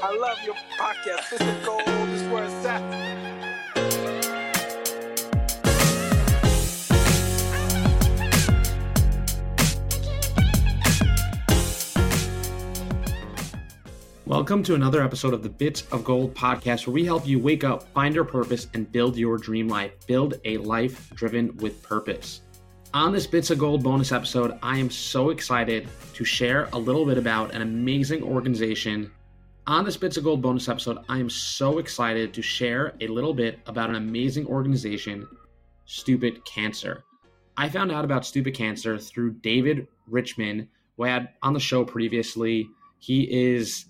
I love your podcast. Is gold. Is where it's at. Welcome to another episode of the Bits of Gold podcast, where we help you wake up, find your purpose, and build your dream life. Build a life driven with purpose. On this Bits of Gold bonus episode, I am so excited to share a little bit about an amazing organization. On this Bits of Gold bonus episode, I am so excited to share a little bit about an amazing organization, Stupid Cancer. I found out about Stupid Cancer through David Richman, who I had on the show previously. He is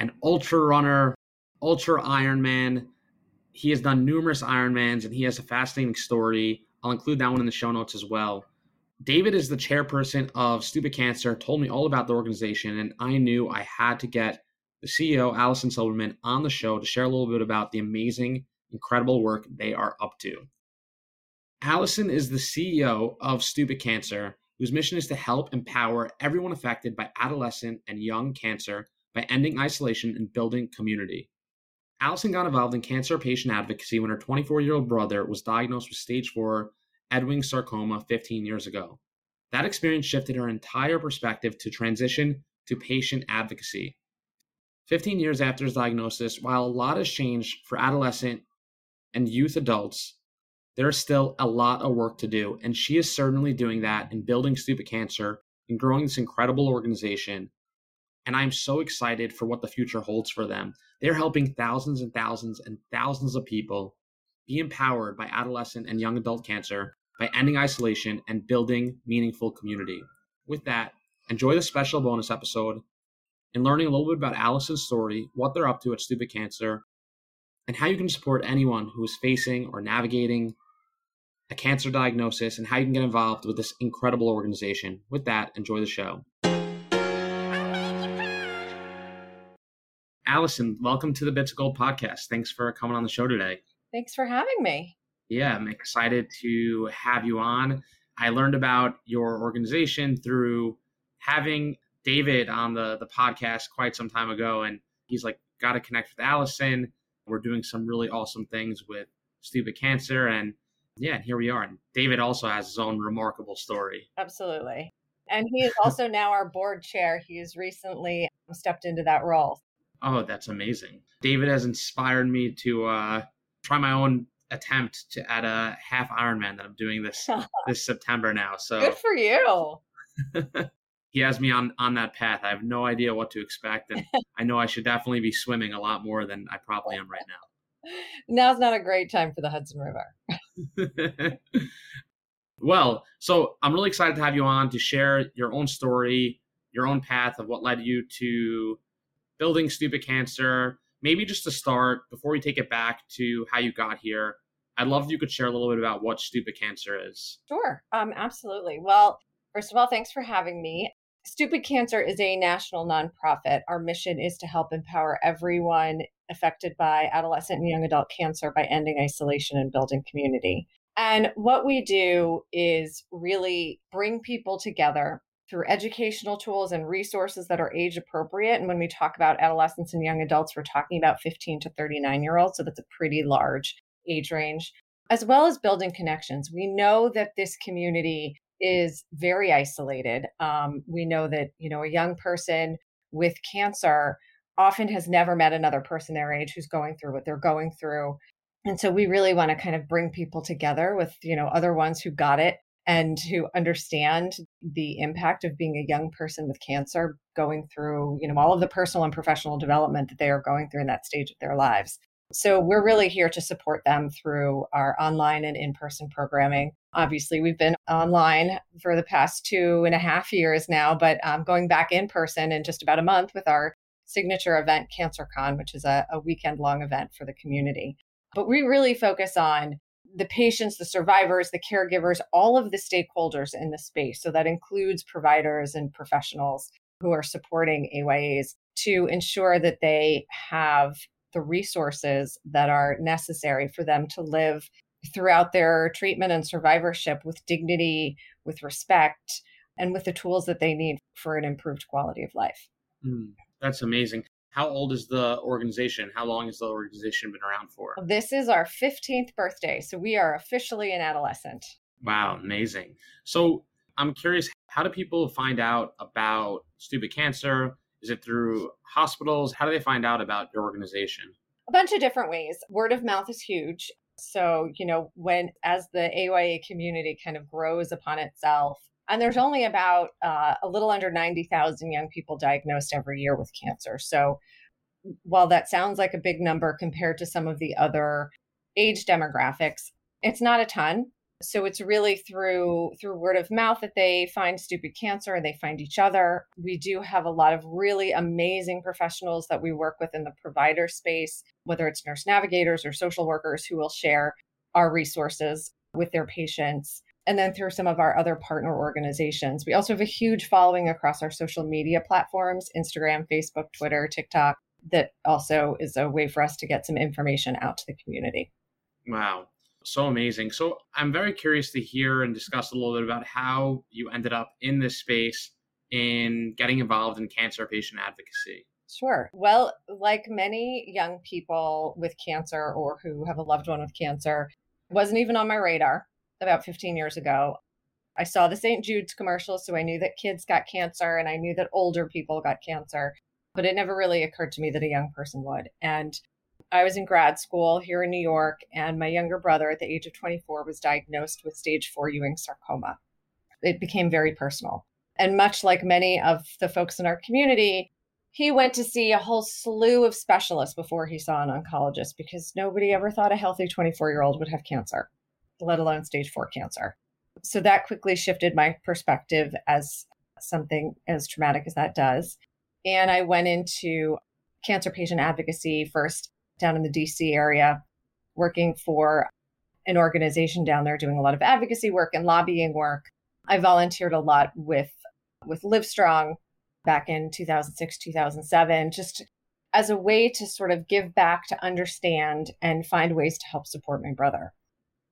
an ultra runner, ultra Ironman. He has done numerous Ironmans and he has a fascinating story. I'll include that one in the show notes as well. David is the chairperson of Stupid Cancer, told me all about the organization, and I knew I had to get the CEO, Allison Silverman, on the show to share a little bit about the amazing, incredible work they are up to. Allison is the CEO of Stupid Cancer, whose mission is to help empower everyone affected by adolescent and young cancer by ending isolation and building community. Allison got involved in cancer patient advocacy when her 24 year old brother was diagnosed with stage 4 Ewing sarcoma 15 years ago. That experience shifted her entire perspective to transition to patient advocacy. 15 years after his diagnosis, while a lot has changed for adolescent and youth adults, there is still a lot of work to do, and she is certainly doing that in building Stupid Cancer and growing this incredible organization and I'm so excited for what the future holds for them. They're helping thousands and thousands and thousands of people be empowered by adolescent and young adult cancer by ending isolation and building meaningful community. With that, enjoy the special bonus episode and learning a little bit about Allison's story, what they're up to at Stupid Cancer, and how you can support anyone who is facing or navigating a cancer diagnosis and how you can get involved with this incredible organization. With that, enjoy the show. Allison, welcome to the Bits of Gold podcast. Thanks for coming on the show today. Thanks for having me. Yeah, I'm excited to have you on. I learned about your organization through having David on the, the podcast quite some time ago. And he's like, got to connect with Allison. We're doing some really awesome things with Stupid Cancer. And yeah, here we are. And David also has his own remarkable story. Absolutely. And he is also now our board chair. He has recently stepped into that role. Oh, that's amazing. David has inspired me to uh, try my own attempt to at a half Ironman that I'm doing this this September now. So Good for you. he has me on on that path. I have no idea what to expect, and I know I should definitely be swimming a lot more than I probably am right now. Now's not a great time for the Hudson River. well, so I'm really excited to have you on to share your own story, your own path of what led you to building Stupid Cancer. Maybe just to start, before we take it back to how you got here, I'd love if you could share a little bit about what Stupid Cancer is. Sure. Um, absolutely. Well, first of all, thanks for having me. Stupid Cancer is a national nonprofit. Our mission is to help empower everyone affected by adolescent and young adult cancer by ending isolation and building community. And what we do is really bring people together through educational tools and resources that are age appropriate. And when we talk about adolescents and young adults, we're talking about 15 to 39 year olds. So that's a pretty large age range, as well as building connections. We know that this community is very isolated. Um, we know that, you know, a young person with cancer often has never met another person their age who's going through what they're going through. And so we really want to kind of bring people together with, you know, other ones who got it and who understand the impact of being a young person with cancer going through, you know, all of the personal and professional development that they are going through in that stage of their lives. So we're really here to support them through our online and in person programming. Obviously, we've been online for the past two and a half years now, but um, going back in person in just about a month with our signature event, CancerCon, which is a, a weekend long event for the community. But we really focus on the patients, the survivors, the caregivers, all of the stakeholders in the space. So that includes providers and professionals who are supporting AYAs to ensure that they have the resources that are necessary for them to live throughout their treatment and survivorship with dignity, with respect, and with the tools that they need for an improved quality of life. Mm, that's amazing. How old is the organization? How long has the organization been around for? This is our 15th birthday. So we are officially an adolescent. Wow, amazing. So I'm curious, how do people find out about stupid cancer? Is it through hospitals? How do they find out about your organization? A bunch of different ways. Word of mouth is huge. So, you know, when as the AYA community kind of grows upon itself, and there's only about uh, a little under 90,000 young people diagnosed every year with cancer. So, while that sounds like a big number compared to some of the other age demographics, it's not a ton so it's really through through word of mouth that they find stupid cancer and they find each other. We do have a lot of really amazing professionals that we work with in the provider space whether it's nurse navigators or social workers who will share our resources with their patients. And then through some of our other partner organizations. We also have a huge following across our social media platforms instagram facebook twitter tiktok that also is a way for us to get some information out to the community. Wow so amazing. So I'm very curious to hear and discuss a little bit about how you ended up in this space in getting involved in cancer patient advocacy. Sure. Well, like many young people with cancer or who have a loved one with cancer, wasn't even on my radar about 15 years ago. I saw the St. Jude's commercial, so I knew that kids got cancer and I knew that older people got cancer, but it never really occurred to me that a young person would. And I was in grad school here in New York, and my younger brother at the age of 24 was diagnosed with stage four Ewing sarcoma. It became very personal. And much like many of the folks in our community, he went to see a whole slew of specialists before he saw an oncologist because nobody ever thought a healthy 24 year old would have cancer, let alone stage four cancer. So that quickly shifted my perspective as something as traumatic as that does. And I went into cancer patient advocacy first down in the DC area, working for an organization down there doing a lot of advocacy work and lobbying work. I volunteered a lot with with Livestrong back in 2006, 2007, just as a way to sort of give back to understand and find ways to help support my brother.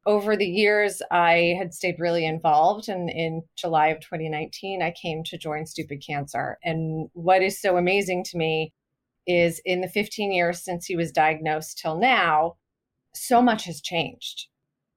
Over the years, I had stayed really involved. And in July of 2019, I came to join Stupid Cancer. And what is so amazing to me is in the 15 years since he was diagnosed till now, so much has changed.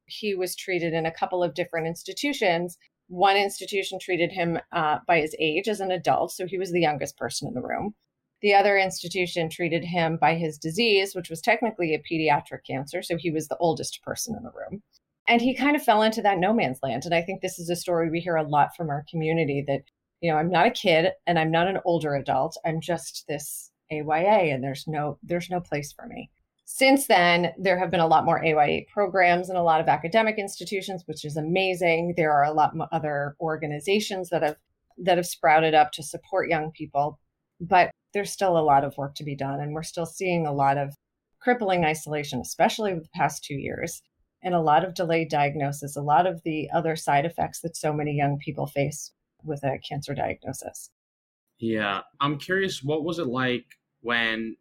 He was treated in a couple of different institutions. One institution treated him uh, by his age as an adult, so he was the youngest person in the room. The other institution treated him by his disease, which was technically a pediatric cancer, so he was the oldest person in the room. And he kind of fell into that no man's land. And I think this is a story we hear a lot from our community that, you know, I'm not a kid and I'm not an older adult. I'm just this AYA and there's no there's no place for me. Since then, there have been a lot more AYA programs in a lot of academic institutions, which is amazing. There are a lot of other organizations that have that have sprouted up to support young people, but there's still a lot of work to be done and we're still seeing a lot of crippling isolation, especially with the past 2 years, and a lot of delayed diagnosis, a lot of the other side effects that so many young people face with a cancer diagnosis. Yeah, I'm curious. What was it like when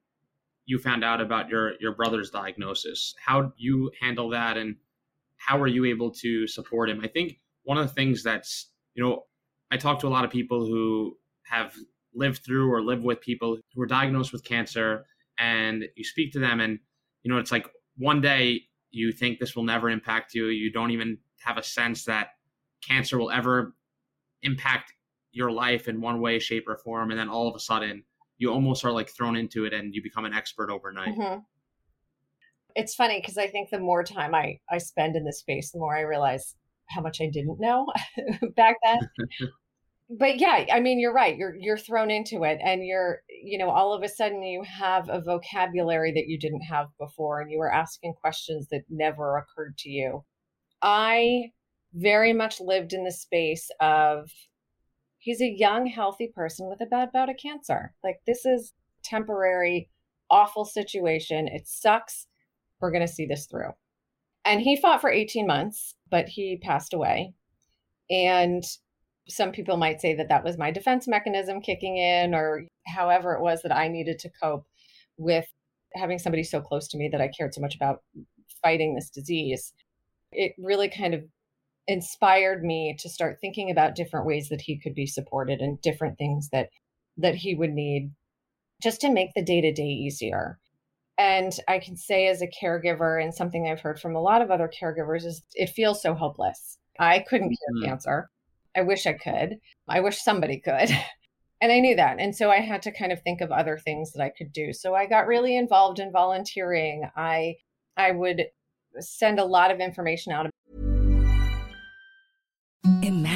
you found out about your your brother's diagnosis? How you handle that, and how were you able to support him? I think one of the things that's you know, I talk to a lot of people who have lived through or live with people who are diagnosed with cancer, and you speak to them, and you know, it's like one day you think this will never impact you. You don't even have a sense that cancer will ever impact your life in one way, shape, or form, and then all of a sudden you almost are like thrown into it and you become an expert overnight. Mm-hmm. It's funny because I think the more time I I spend in this space, the more I realize how much I didn't know back then. but yeah, I mean, you're right. You're you're thrown into it, and you're you know all of a sudden you have a vocabulary that you didn't have before, and you are asking questions that never occurred to you. I very much lived in the space of he's a young, healthy person with a bad bout of cancer. Like this is temporary, awful situation. It sucks. We're going to see this through. And he fought for 18 months, but he passed away. And some people might say that that was my defense mechanism kicking in, or however it was that I needed to cope with having somebody so close to me that I cared so much about fighting this disease. It really kind of inspired me to start thinking about different ways that he could be supported and different things that that he would need just to make the day-to-day easier. And i can say as a caregiver and something i've heard from a lot of other caregivers is it feels so hopeless i couldn't cure mm-hmm. cancer. I wish i could. I wish somebody could. And i knew that. And so i had to kind of think of other things that i could do. So i got really involved in volunteering. I i would send a lot of information out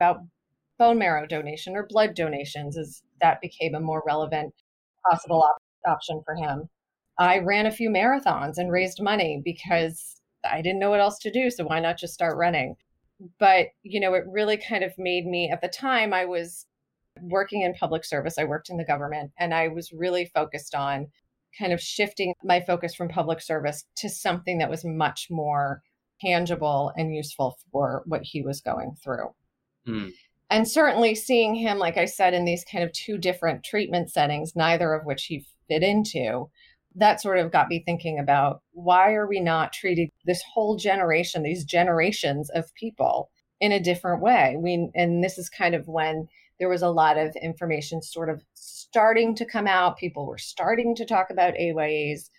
About bone marrow donation or blood donations as that became a more relevant possible op- option for him. I ran a few marathons and raised money because I didn't know what else to do. So why not just start running? But, you know, it really kind of made me, at the time, I was working in public service. I worked in the government and I was really focused on kind of shifting my focus from public service to something that was much more tangible and useful for what he was going through. Mm. And certainly seeing him, like I said, in these kind of two different treatment settings, neither of which he fit into, that sort of got me thinking about why are we not treating this whole generation, these generations of people in a different way? We, and this is kind of when there was a lot of information sort of starting to come out. People were starting to talk about AYAs,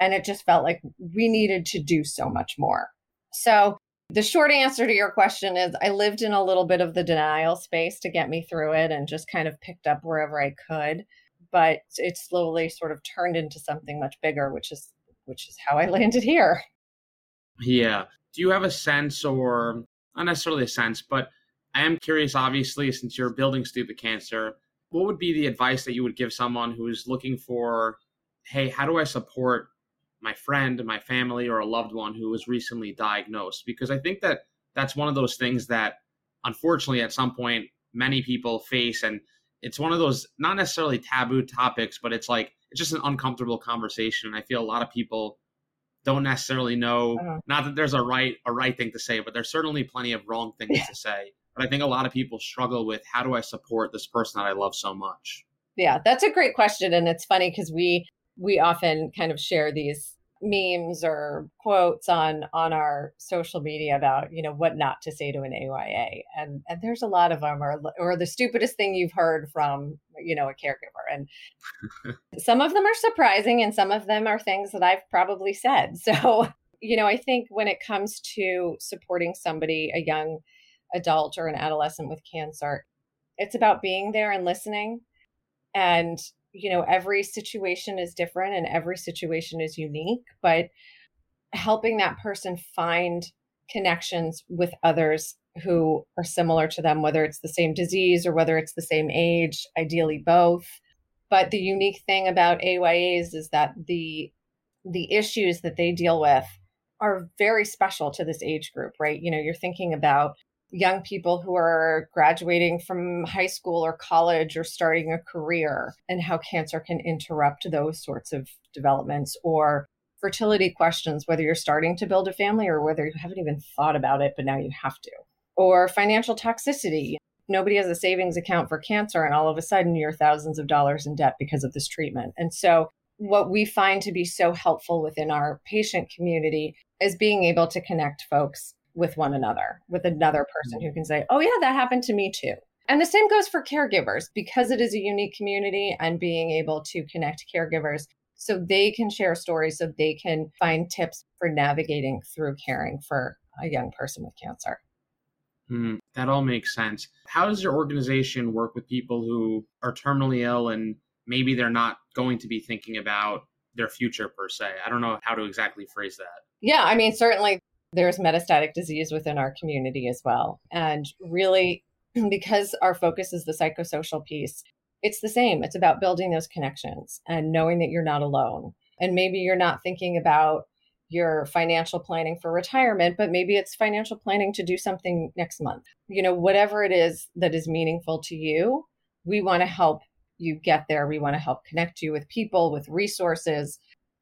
and it just felt like we needed to do so much more. So, the short answer to your question is I lived in a little bit of the denial space to get me through it and just kind of picked up wherever I could. But it slowly sort of turned into something much bigger, which is which is how I landed here. Yeah. Do you have a sense or not necessarily a sense, but I am curious, obviously, since you're building Stupid Cancer, what would be the advice that you would give someone who's looking for, hey, how do I support my friend, my family, or a loved one who was recently diagnosed? Because I think that that's one of those things that, unfortunately, at some point, many people face. And it's one of those not necessarily taboo topics, but it's like, it's just an uncomfortable conversation. And I feel a lot of people don't necessarily know uh-huh. not that there's a right a right thing to say but there's certainly plenty of wrong things yeah. to say but I think a lot of people struggle with how do I support this person that I love so much? Yeah, that's a great question. And it's funny because we we often kind of share these memes or quotes on on our social media about you know what not to say to an AYA and and there's a lot of them or or the stupidest thing you've heard from you know a caregiver and some of them are surprising and some of them are things that I've probably said so you know I think when it comes to supporting somebody a young adult or an adolescent with cancer. It's about being there and listening. And, you know, every situation is different and every situation is unique, but helping that person find connections with others who are similar to them, whether it's the same disease or whether it's the same age, ideally both. But the unique thing about AYAs is that the the issues that they deal with are very special to this age group, right? You know, you're thinking about young people who are graduating from high school or college or starting a career and how cancer can interrupt those sorts of developments or fertility questions, whether you're starting to build a family or whether you haven't even thought about it, but now you have to, or financial toxicity. Nobody has a savings account for cancer, and all of a sudden you're thousands of dollars in debt because of this treatment. And so, what we find to be so helpful within our patient community is being able to connect folks with one another, with another person who can say, Oh, yeah, that happened to me too. And the same goes for caregivers because it is a unique community and being able to connect caregivers so they can share stories, so they can find tips for navigating through caring for a young person with cancer. Mm, that all makes sense. How does your organization work with people who are terminally ill and maybe they're not going to be thinking about their future per se? I don't know how to exactly phrase that. Yeah, I mean, certainly there's metastatic disease within our community as well. And really, because our focus is the psychosocial piece, it's the same. It's about building those connections and knowing that you're not alone. And maybe you're not thinking about your financial planning for retirement, but maybe it's financial planning to do something next month. You know, whatever it is that is meaningful to you, we want to help you get there. We want to help connect you with people, with resources.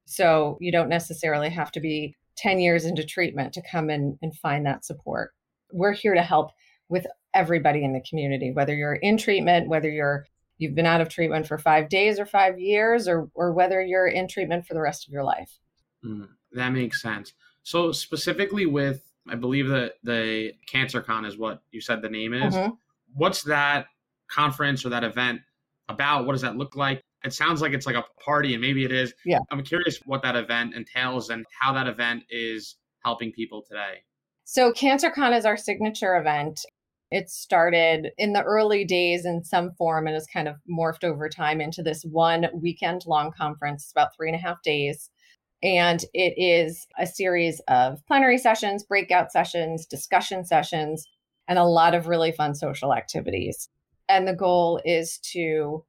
So you don't necessarily have to be 10 years into treatment to come in and find that support. We're here to help with everybody in the community, whether you're in treatment, whether you're you've been out of treatment for five days or five years, or or whether you're in treatment for the rest of your life. Mm, that makes sense. So specifically with, I believe that the CancerCon is what you said the name is. Mm-hmm. What's that conference or that event about? What does that look like? It sounds like it's like a party, and maybe it is. Yeah. I'm curious what that event entails and how that event is helping people today. So, CancerCon is our signature event. It started in the early days in some form and has kind of morphed over time into this one weekend long conference, it's about three and a half days. And it is a series of plenary sessions, breakout sessions, discussion sessions, and a lot of really fun social activities. And the goal is to,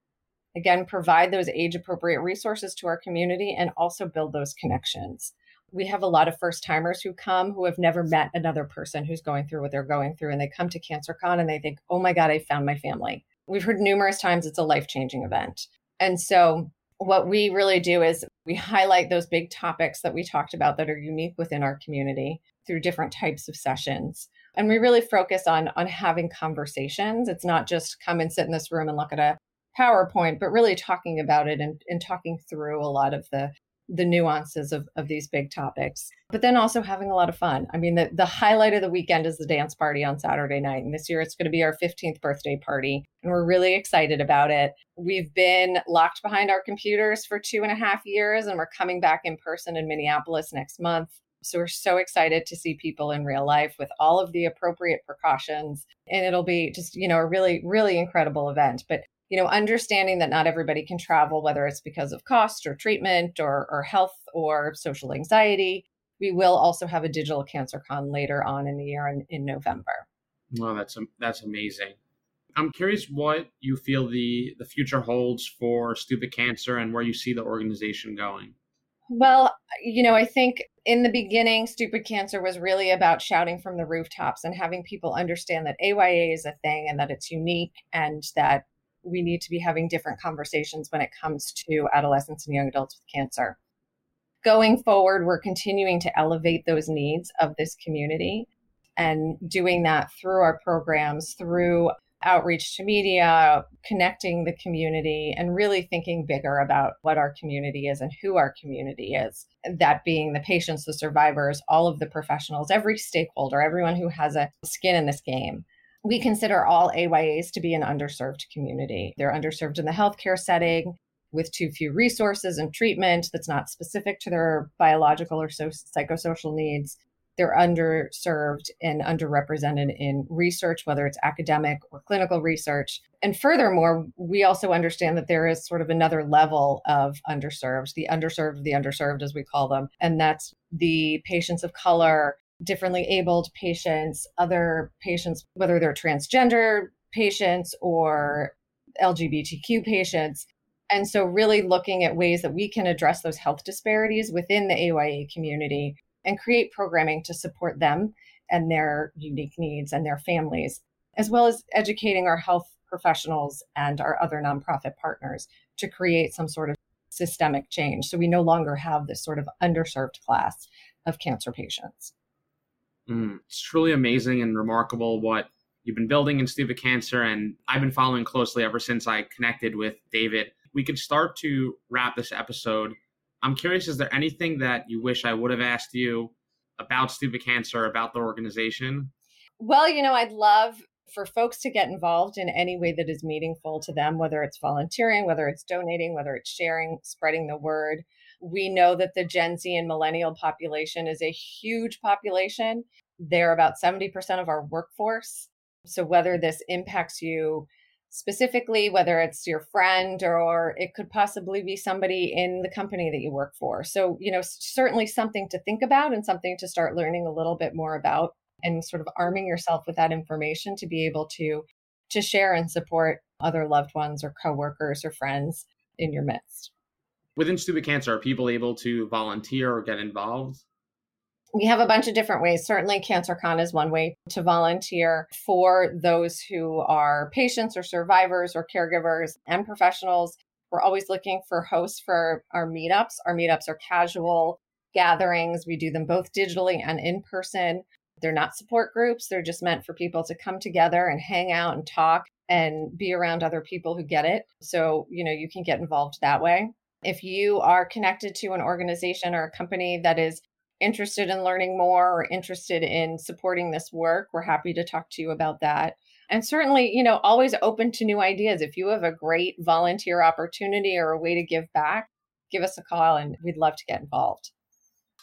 again, provide those age appropriate resources to our community and also build those connections we have a lot of first timers who come who have never met another person who's going through what they're going through. And they come to CancerCon and they think, oh my God, I found my family. We've heard numerous times it's a life changing event. And so, what we really do is we highlight those big topics that we talked about that are unique within our community through different types of sessions. And we really focus on, on having conversations. It's not just come and sit in this room and look at a PowerPoint, but really talking about it and, and talking through a lot of the the nuances of, of these big topics, but then also having a lot of fun. I mean, the, the highlight of the weekend is the dance party on Saturday night. And this year it's going to be our 15th birthday party. And we're really excited about it. We've been locked behind our computers for two and a half years, and we're coming back in person in Minneapolis next month. So we're so excited to see people in real life with all of the appropriate precautions. And it'll be just, you know, a really, really incredible event. But you know, understanding that not everybody can travel, whether it's because of cost or treatment or, or health or social anxiety. We will also have a digital CancerCon later on in the year in, in November. Well, that's that's amazing. I'm curious what you feel the the future holds for Stupid Cancer and where you see the organization going. Well, you know, I think in the beginning, Stupid Cancer was really about shouting from the rooftops and having people understand that AYA is a thing and that it's unique and that we need to be having different conversations when it comes to adolescents and young adults with cancer. Going forward, we're continuing to elevate those needs of this community and doing that through our programs, through outreach to media, connecting the community, and really thinking bigger about what our community is and who our community is. That being the patients, the survivors, all of the professionals, every stakeholder, everyone who has a skin in this game we consider all AYAs to be an underserved community. They're underserved in the healthcare setting with too few resources and treatment that's not specific to their biological or so- psychosocial needs. They're underserved and underrepresented in research, whether it's academic or clinical research. And furthermore, we also understand that there is sort of another level of underserved, the underserved, the underserved, as we call them. And that's the patients of color, differently abled patients, other patients, whether they're transgender patients or LGBTQ patients. And so, really looking at ways that we can address those health disparities within the AYA community and create programming to support them and their unique needs and their families, as well as educating our health professionals and our other nonprofit partners to create some sort of systemic change. So we no longer have this sort of underserved class of cancer patients. Mm, it's truly amazing and remarkable what you've been building in Stupid Cancer, and I've been following closely ever since I connected with David. We could start to wrap this episode. I'm curious, is there anything that you wish I would have asked you about Stupid Cancer, about the organization? Well, you know, I'd love for folks to get involved in any way that is meaningful to them, whether it's volunteering, whether it's donating, whether it's sharing, spreading the word. We know that the Gen Z and millennial population is a huge population. They're about 70% of our workforce. So, whether this impacts you specifically, whether it's your friend or it could possibly be somebody in the company that you work for. So, you know, certainly something to think about and something to start learning a little bit more about and sort of arming yourself with that information to be able to to share and support other loved ones or coworkers or friends in your midst. Within Stupid Cancer, are people able to volunteer or get involved? We have a bunch of different ways. Certainly, CancerCon is one way to volunteer for those who are patients or survivors or caregivers and professionals. We're always looking for hosts for our meetups. Our meetups are casual gatherings. We do them both digitally and in person. They're not support groups, they're just meant for people to come together and hang out and talk and be around other people who get it. So, you know, you can get involved that way. If you are connected to an organization or a company that is interested in learning more or interested in supporting this work, we're happy to talk to you about that. And certainly, you know, always open to new ideas. If you have a great volunteer opportunity or a way to give back, give us a call and we'd love to get involved.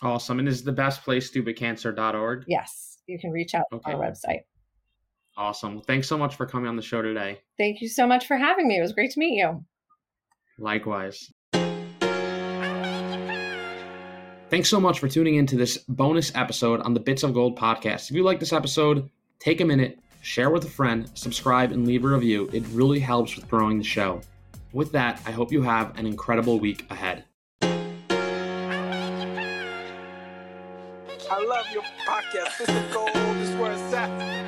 Awesome. And is the best place stupidcancer.org? Yes, you can reach out okay. to our website. Awesome. Thanks so much for coming on the show today. Thank you so much for having me. It was great to meet you. Likewise. Thanks so much for tuning in to this bonus episode on the Bits of Gold podcast. If you like this episode, take a minute, share with a friend, subscribe, and leave a review. It really helps with growing the show. With that, I hope you have an incredible week ahead. I love your podcast. Bits of Gold is where it's at.